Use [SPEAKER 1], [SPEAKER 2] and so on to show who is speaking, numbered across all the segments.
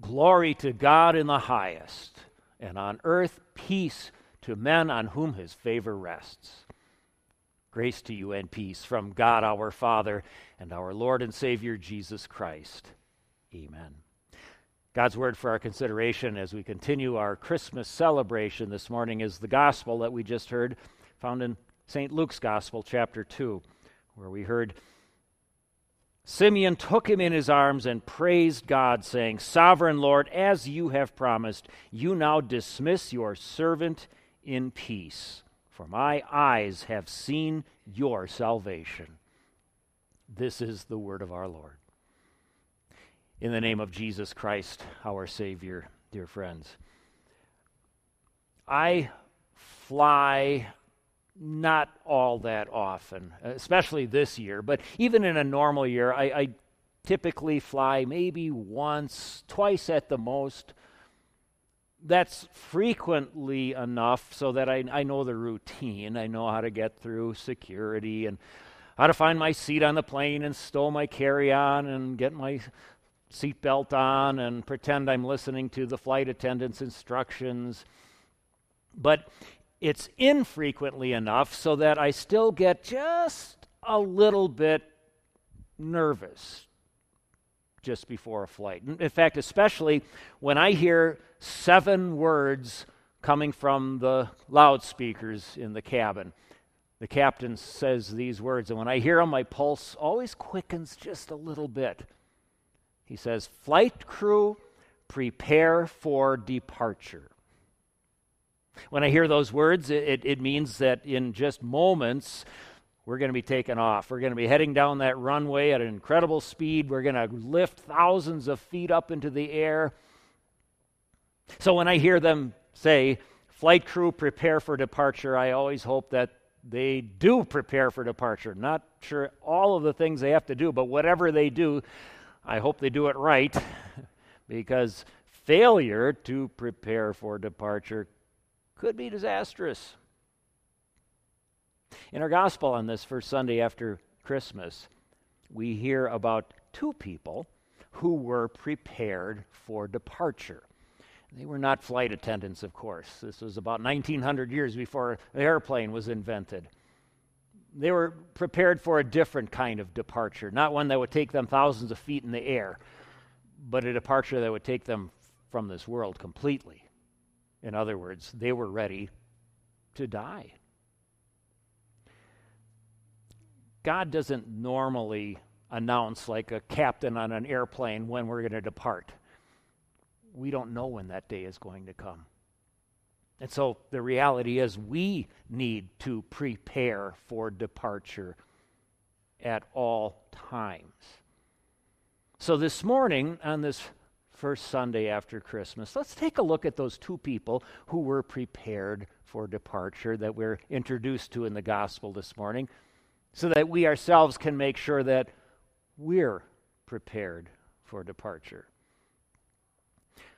[SPEAKER 1] Glory to God in the highest, and on earth peace to men on whom his favor rests. Grace to you and peace from God our Father and our Lord and Savior Jesus Christ. Amen. God's word for our consideration as we continue our Christmas celebration this morning is the gospel that we just heard, found in St. Luke's Gospel, chapter 2, where we heard Simeon took him in his arms and praised God, saying, Sovereign Lord, as you have promised, you now dismiss your servant in peace, for my eyes have seen your salvation. This is the word of our Lord. In the name of Jesus Christ, our Savior, dear friends, I fly not all that often, especially this year. But even in a normal year, I, I typically fly maybe once, twice at the most. That's frequently enough so that I, I know the routine. I know how to get through security and how to find my seat on the plane and stow my carry on and get my seatbelt on and pretend I'm listening to the flight attendant's instructions. But it's infrequently enough so that I still get just a little bit nervous just before a flight. In fact, especially when I hear seven words coming from the loudspeakers in the cabin. The captain says these words, and when I hear them, my pulse always quickens just a little bit. He says, Flight crew, prepare for departure. When I hear those words, it, it means that in just moments, we're going to be taken off. We're going to be heading down that runway at an incredible speed. We're going to lift thousands of feet up into the air. So when I hear them say, flight crew, prepare for departure, I always hope that they do prepare for departure. Not sure all of the things they have to do, but whatever they do, I hope they do it right because failure to prepare for departure could be disastrous. In our gospel on this first Sunday after Christmas, we hear about two people who were prepared for departure. They were not flight attendants, of course. This was about 1900 years before the airplane was invented. They were prepared for a different kind of departure, not one that would take them thousands of feet in the air, but a departure that would take them from this world completely. In other words, they were ready to die. God doesn't normally announce, like a captain on an airplane, when we're going to depart. We don't know when that day is going to come. And so the reality is, we need to prepare for departure at all times. So this morning, on this first Sunday after Christmas, let's take a look at those two people who were prepared for departure that we're introduced to in the gospel this morning, so that we ourselves can make sure that we're prepared for departure.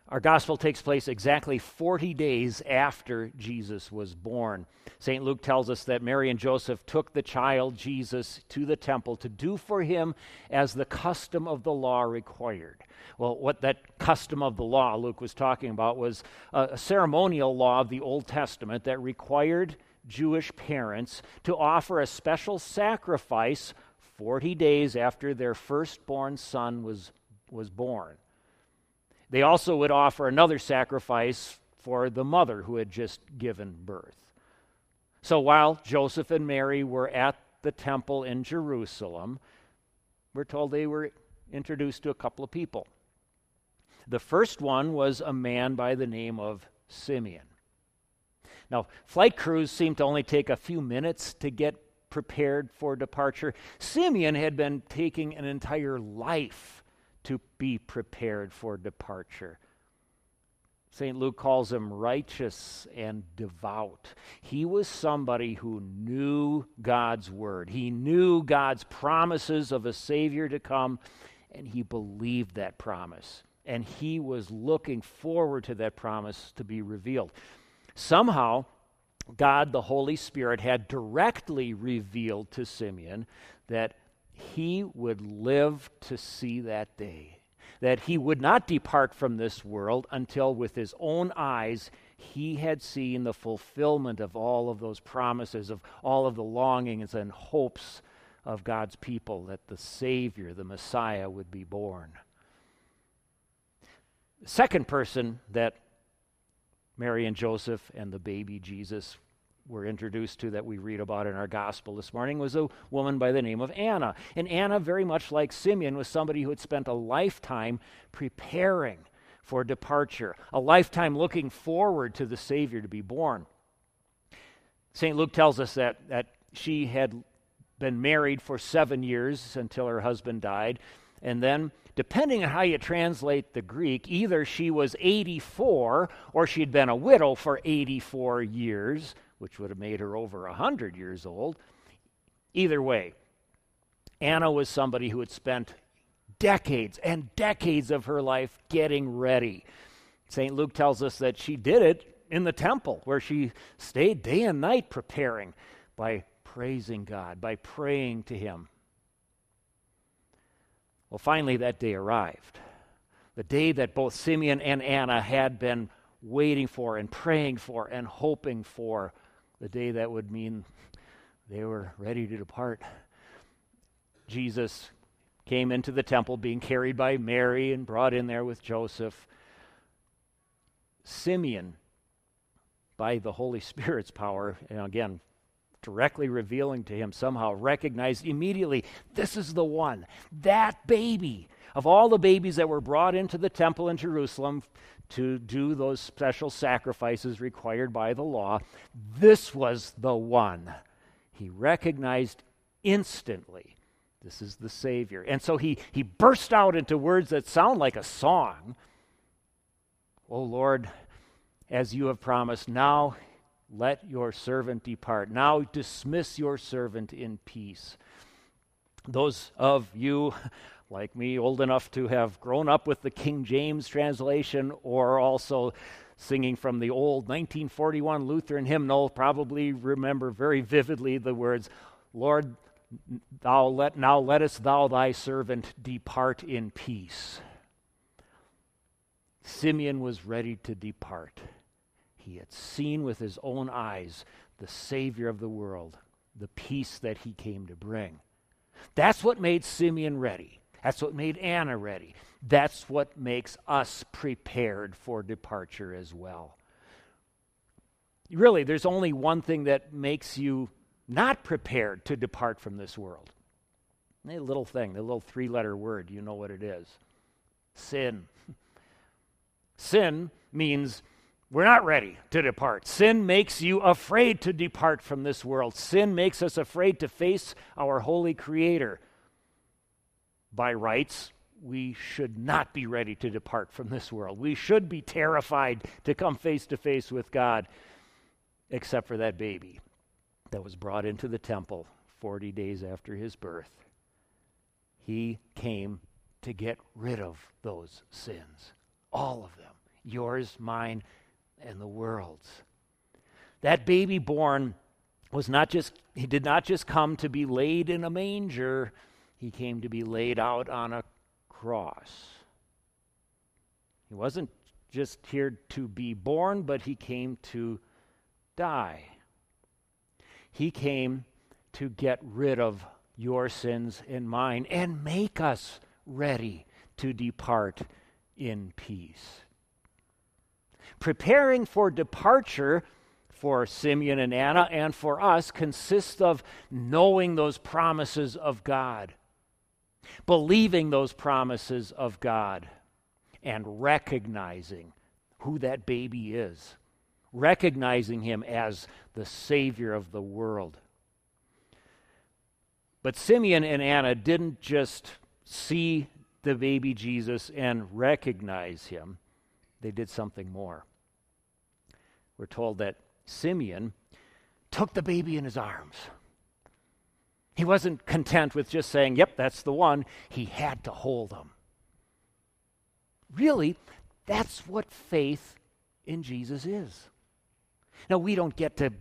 [SPEAKER 1] Our gospel takes place exactly 40 days after Jesus was born. St. Luke tells us that Mary and Joseph took the child Jesus to the temple to do for him as the custom of the law required. Well, what that custom of the law Luke was talking about was a, ceremonial law of the Old Testament that required Jewish parents to offer a special sacrifice 40 days after their firstborn son was, was born. They also would offer another sacrifice for the mother who had just given birth. So while Joseph and Mary were at the temple in Jerusalem, we're told they were introduced to a couple of people. The first one was a man by the name of Simeon. Now, flight crews seem to only take a few minutes to get prepared for departure. Simeon had been taking an entire life to be prepared for departure. St. Luke calls him righteous and devout. He was somebody who knew God's word. He knew God's promises of a Savior to come, and he believed that promise. And he was looking forward to that promise to be revealed. Somehow, God, the Holy Spirit, had directly revealed to Simeon that he would live to see that day. that he would not depart from this world until with his own eyes he had seen the fulfillment of all of those promises, of all of the longings and hopes of God's people that the Savior, the Messiah, would be born. The second person that Mary and Joseph and the baby Jesus were introduced to that we read about in our gospel this morning was a woman by the name of Anna. And Anna, very much like Simeon, was somebody who had spent a lifetime preparing for departure, a lifetime looking forward to the Savior to be born. St. Luke tells us that, that she had been married for seven years until her husband died. And then, depending on how you translate the Greek, either she was 84 or she'd been a widow for 84 years, which would have made her over 100 years old. Either way, Anna was somebody who had spent decades and decades of her life getting ready. St. Luke tells us that she did it in the temple, where she stayed day and night preparing by praising God, by praying to Him. Well, finally, that day arrived. The day that both Simeon and Anna had been waiting for and praying for and hoping for. The day that would mean they were ready to depart. Jesus came into the temple being carried by Mary and brought in there with Joseph. Simeon, by the Holy Spirit's power, and again, directly revealing to him, somehow recognized immediately this is the one, that baby. Of all the babies that were brought into the temple in Jerusalem to do those special sacrifices required by the law, this was the one. He recognized instantly this is the Savior. And so he, he burst out into words that sound like a song. Oh Lord, as you have promised, now let your servant depart. Now dismiss your servant in peace. Those of you, like me, old enough to have grown up with the King James translation or also singing from the old 1941 Lutheran hymnal, probably remember very vividly the words, Lord, thou let, now lettest thou thy servant depart in peace. Simeon was ready to depart. He had seen with his own eyes the Savior of the world, the peace that he came to bring. That's what made Simeon ready. That's what made Anna ready. That's what makes us prepared for departure as well. Really, there's only one thing that makes you not prepared to depart from this world. A little thing, the little three letter word, you know what it is sin. Sin means we're not ready to depart. Sin makes you afraid to depart from this world. Sin makes us afraid to face our holy Creator. By rights, we should not be ready to depart from this world. We should be terrified to come face to face with God, except for that baby that was brought into the temple 40 days after his birth. He came to get rid of those sins, all of them yours, mine, and the world's. That baby born was not just, he did not just come to be laid in a manger, he came to be laid out on a cross. He wasn't just here to be born, but he came to die. He came to get rid of your sins and mine and make us ready to depart in peace. Preparing for departure for Simeon and Anna and for us consists of knowing those promises of God, believing those promises of God, and recognizing who that baby is, recognizing him as the Savior of the world. But Simeon and Anna didn't just see the baby Jesus and recognize him they did something more. We're told that Simeon took the baby in his arms. He wasn't content with just saying, Yep, that's the one. He had to hold them. Really, that's what faith in Jesus is. Now, we don't get to,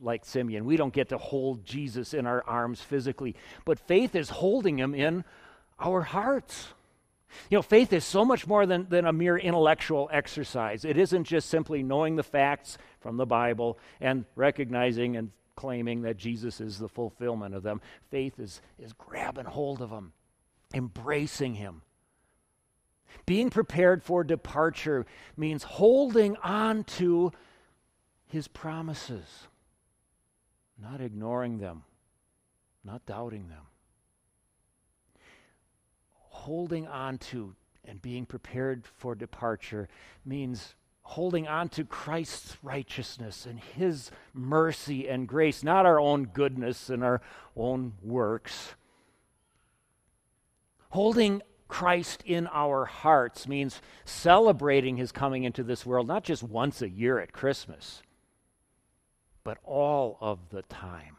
[SPEAKER 1] like Simeon, we don't get to hold Jesus in our arms physically, but faith is holding him in our hearts. You know, faith is so much more than, than a mere intellectual exercise. It isn't just simply knowing the facts from the Bible and recognizing and claiming that Jesus is the fulfillment of them. Faith is, is grabbing hold of Him, embracing Him. Being prepared for departure means holding on to His promises, not ignoring them, not doubting them holding on to and being prepared for departure means holding on to Christ's righteousness and his mercy and grace, not our own goodness and our own works. Holding Christ in our hearts means celebrating his coming into this world, not just once a year at Christmas, but all of the time.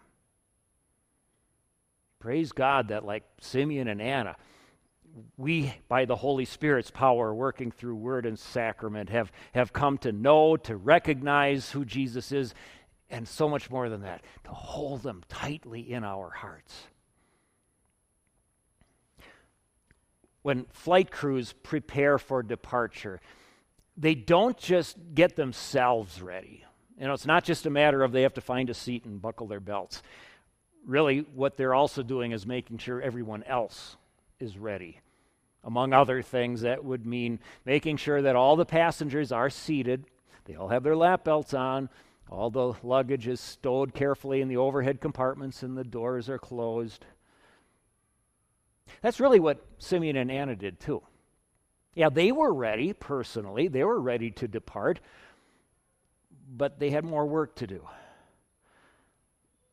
[SPEAKER 1] Praise God that, like Simeon and Anna, we, by the Holy Spirit's power, working through word and sacrament, have, have come to know, to recognize who Jesus is, and so much more than that, to hold them tightly in our hearts. When flight crews prepare for departure, they don't just get themselves ready. You know, it's not just a matter of they have to find a seat and buckle their belts. Really, what they're also doing is making sure everyone else is ready. Among other things, that would mean making sure that all the passengers are seated, they all have their lap belts on, all the luggage is stowed carefully in the overhead compartments, and the doors are closed. That's really what Simeon and Anna did too. Yeah, they were ready personally, they were ready to depart, but they had more work to do.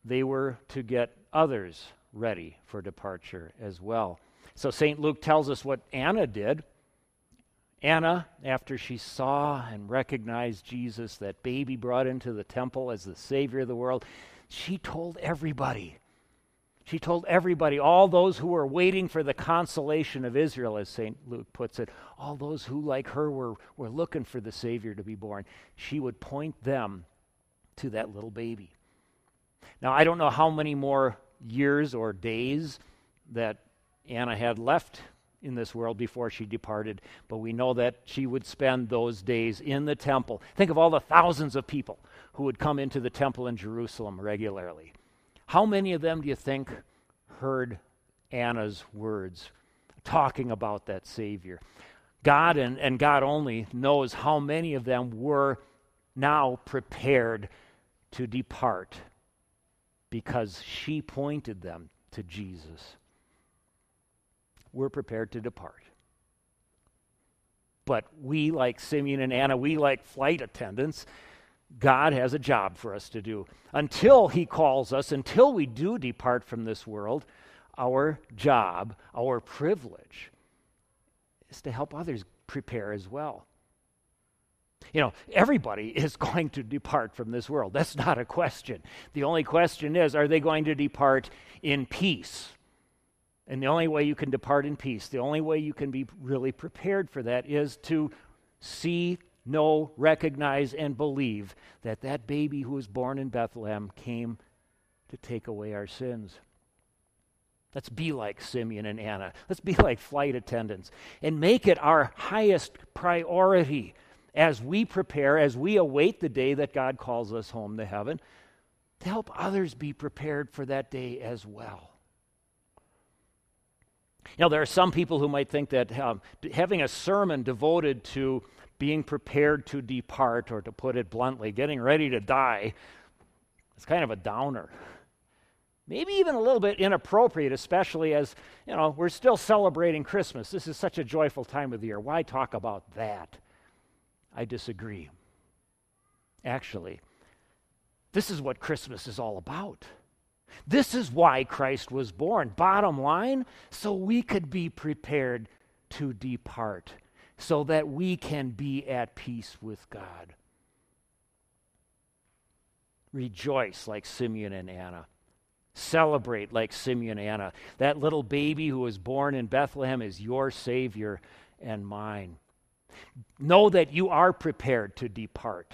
[SPEAKER 1] They were to get others ready for departure as well. So St. Luke tells us what Anna did. Anna, after she saw and recognized Jesus, that baby brought into the temple as the Savior of the world, she told everybody. She told everybody, all those who were waiting for the consolation of Israel, as St. Luke puts it, all those who, like her, were, were looking for the Savior to be born, she would point them to that little baby. Now, I don't know how many more years or days that Anna had left in this world before she departed, but we know that she would spend those days in the temple. Think of all the thousands of people who would come into the temple in Jerusalem regularly. How many of them do you think heard Anna's words talking about that Savior? God and, and God only knows how many of them were now prepared to depart because she pointed them to Jesus we're prepared to depart. But we, like Simeon and Anna, we, like flight attendants, God has a job for us to do. Until He calls us, until we do depart from this world, our job, our privilege, is to help others prepare as well. You know, everybody is going to depart from this world. That's not a question. The only question is are they going to depart in peace? And the only way you can depart in peace, the only way you can be really prepared for that is to see, know, recognize, and believe that that baby who was born in Bethlehem came to take away our sins. Let's be like Simeon and Anna. Let's be like flight attendants and make it our highest priority as we prepare, as we await the day that God calls us home to heaven, to help others be prepared for that day as well. You know, there are some people who might think that um, having a sermon devoted to being prepared to depart, or to put it bluntly, getting ready to die, is kind of a downer. Maybe even a little bit inappropriate, especially as, you know, we're still celebrating Christmas. This is such a joyful time of the year. Why talk about that? I disagree. Actually, this is what Christmas is all about. This is why Christ was born. Bottom line, so we could be prepared to depart, so that we can be at peace with God. Rejoice like Simeon and Anna. Celebrate like Simeon and Anna. That little baby who was born in Bethlehem is your Savior and mine. Know that you are prepared to depart.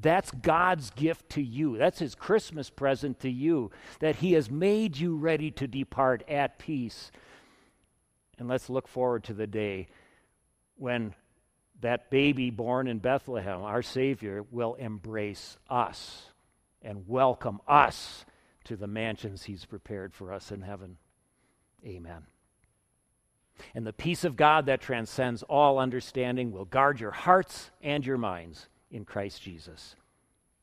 [SPEAKER 1] That's God's gift to you. That's His Christmas present to you, that He has made you ready to depart at peace. And let's look forward to the day when that baby born in Bethlehem, our Savior, will embrace us and welcome us to the mansions He's prepared for us in heaven. Amen. And the peace of God that transcends all understanding will guard your hearts and your minds in Christ Jesus.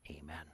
[SPEAKER 1] Amen.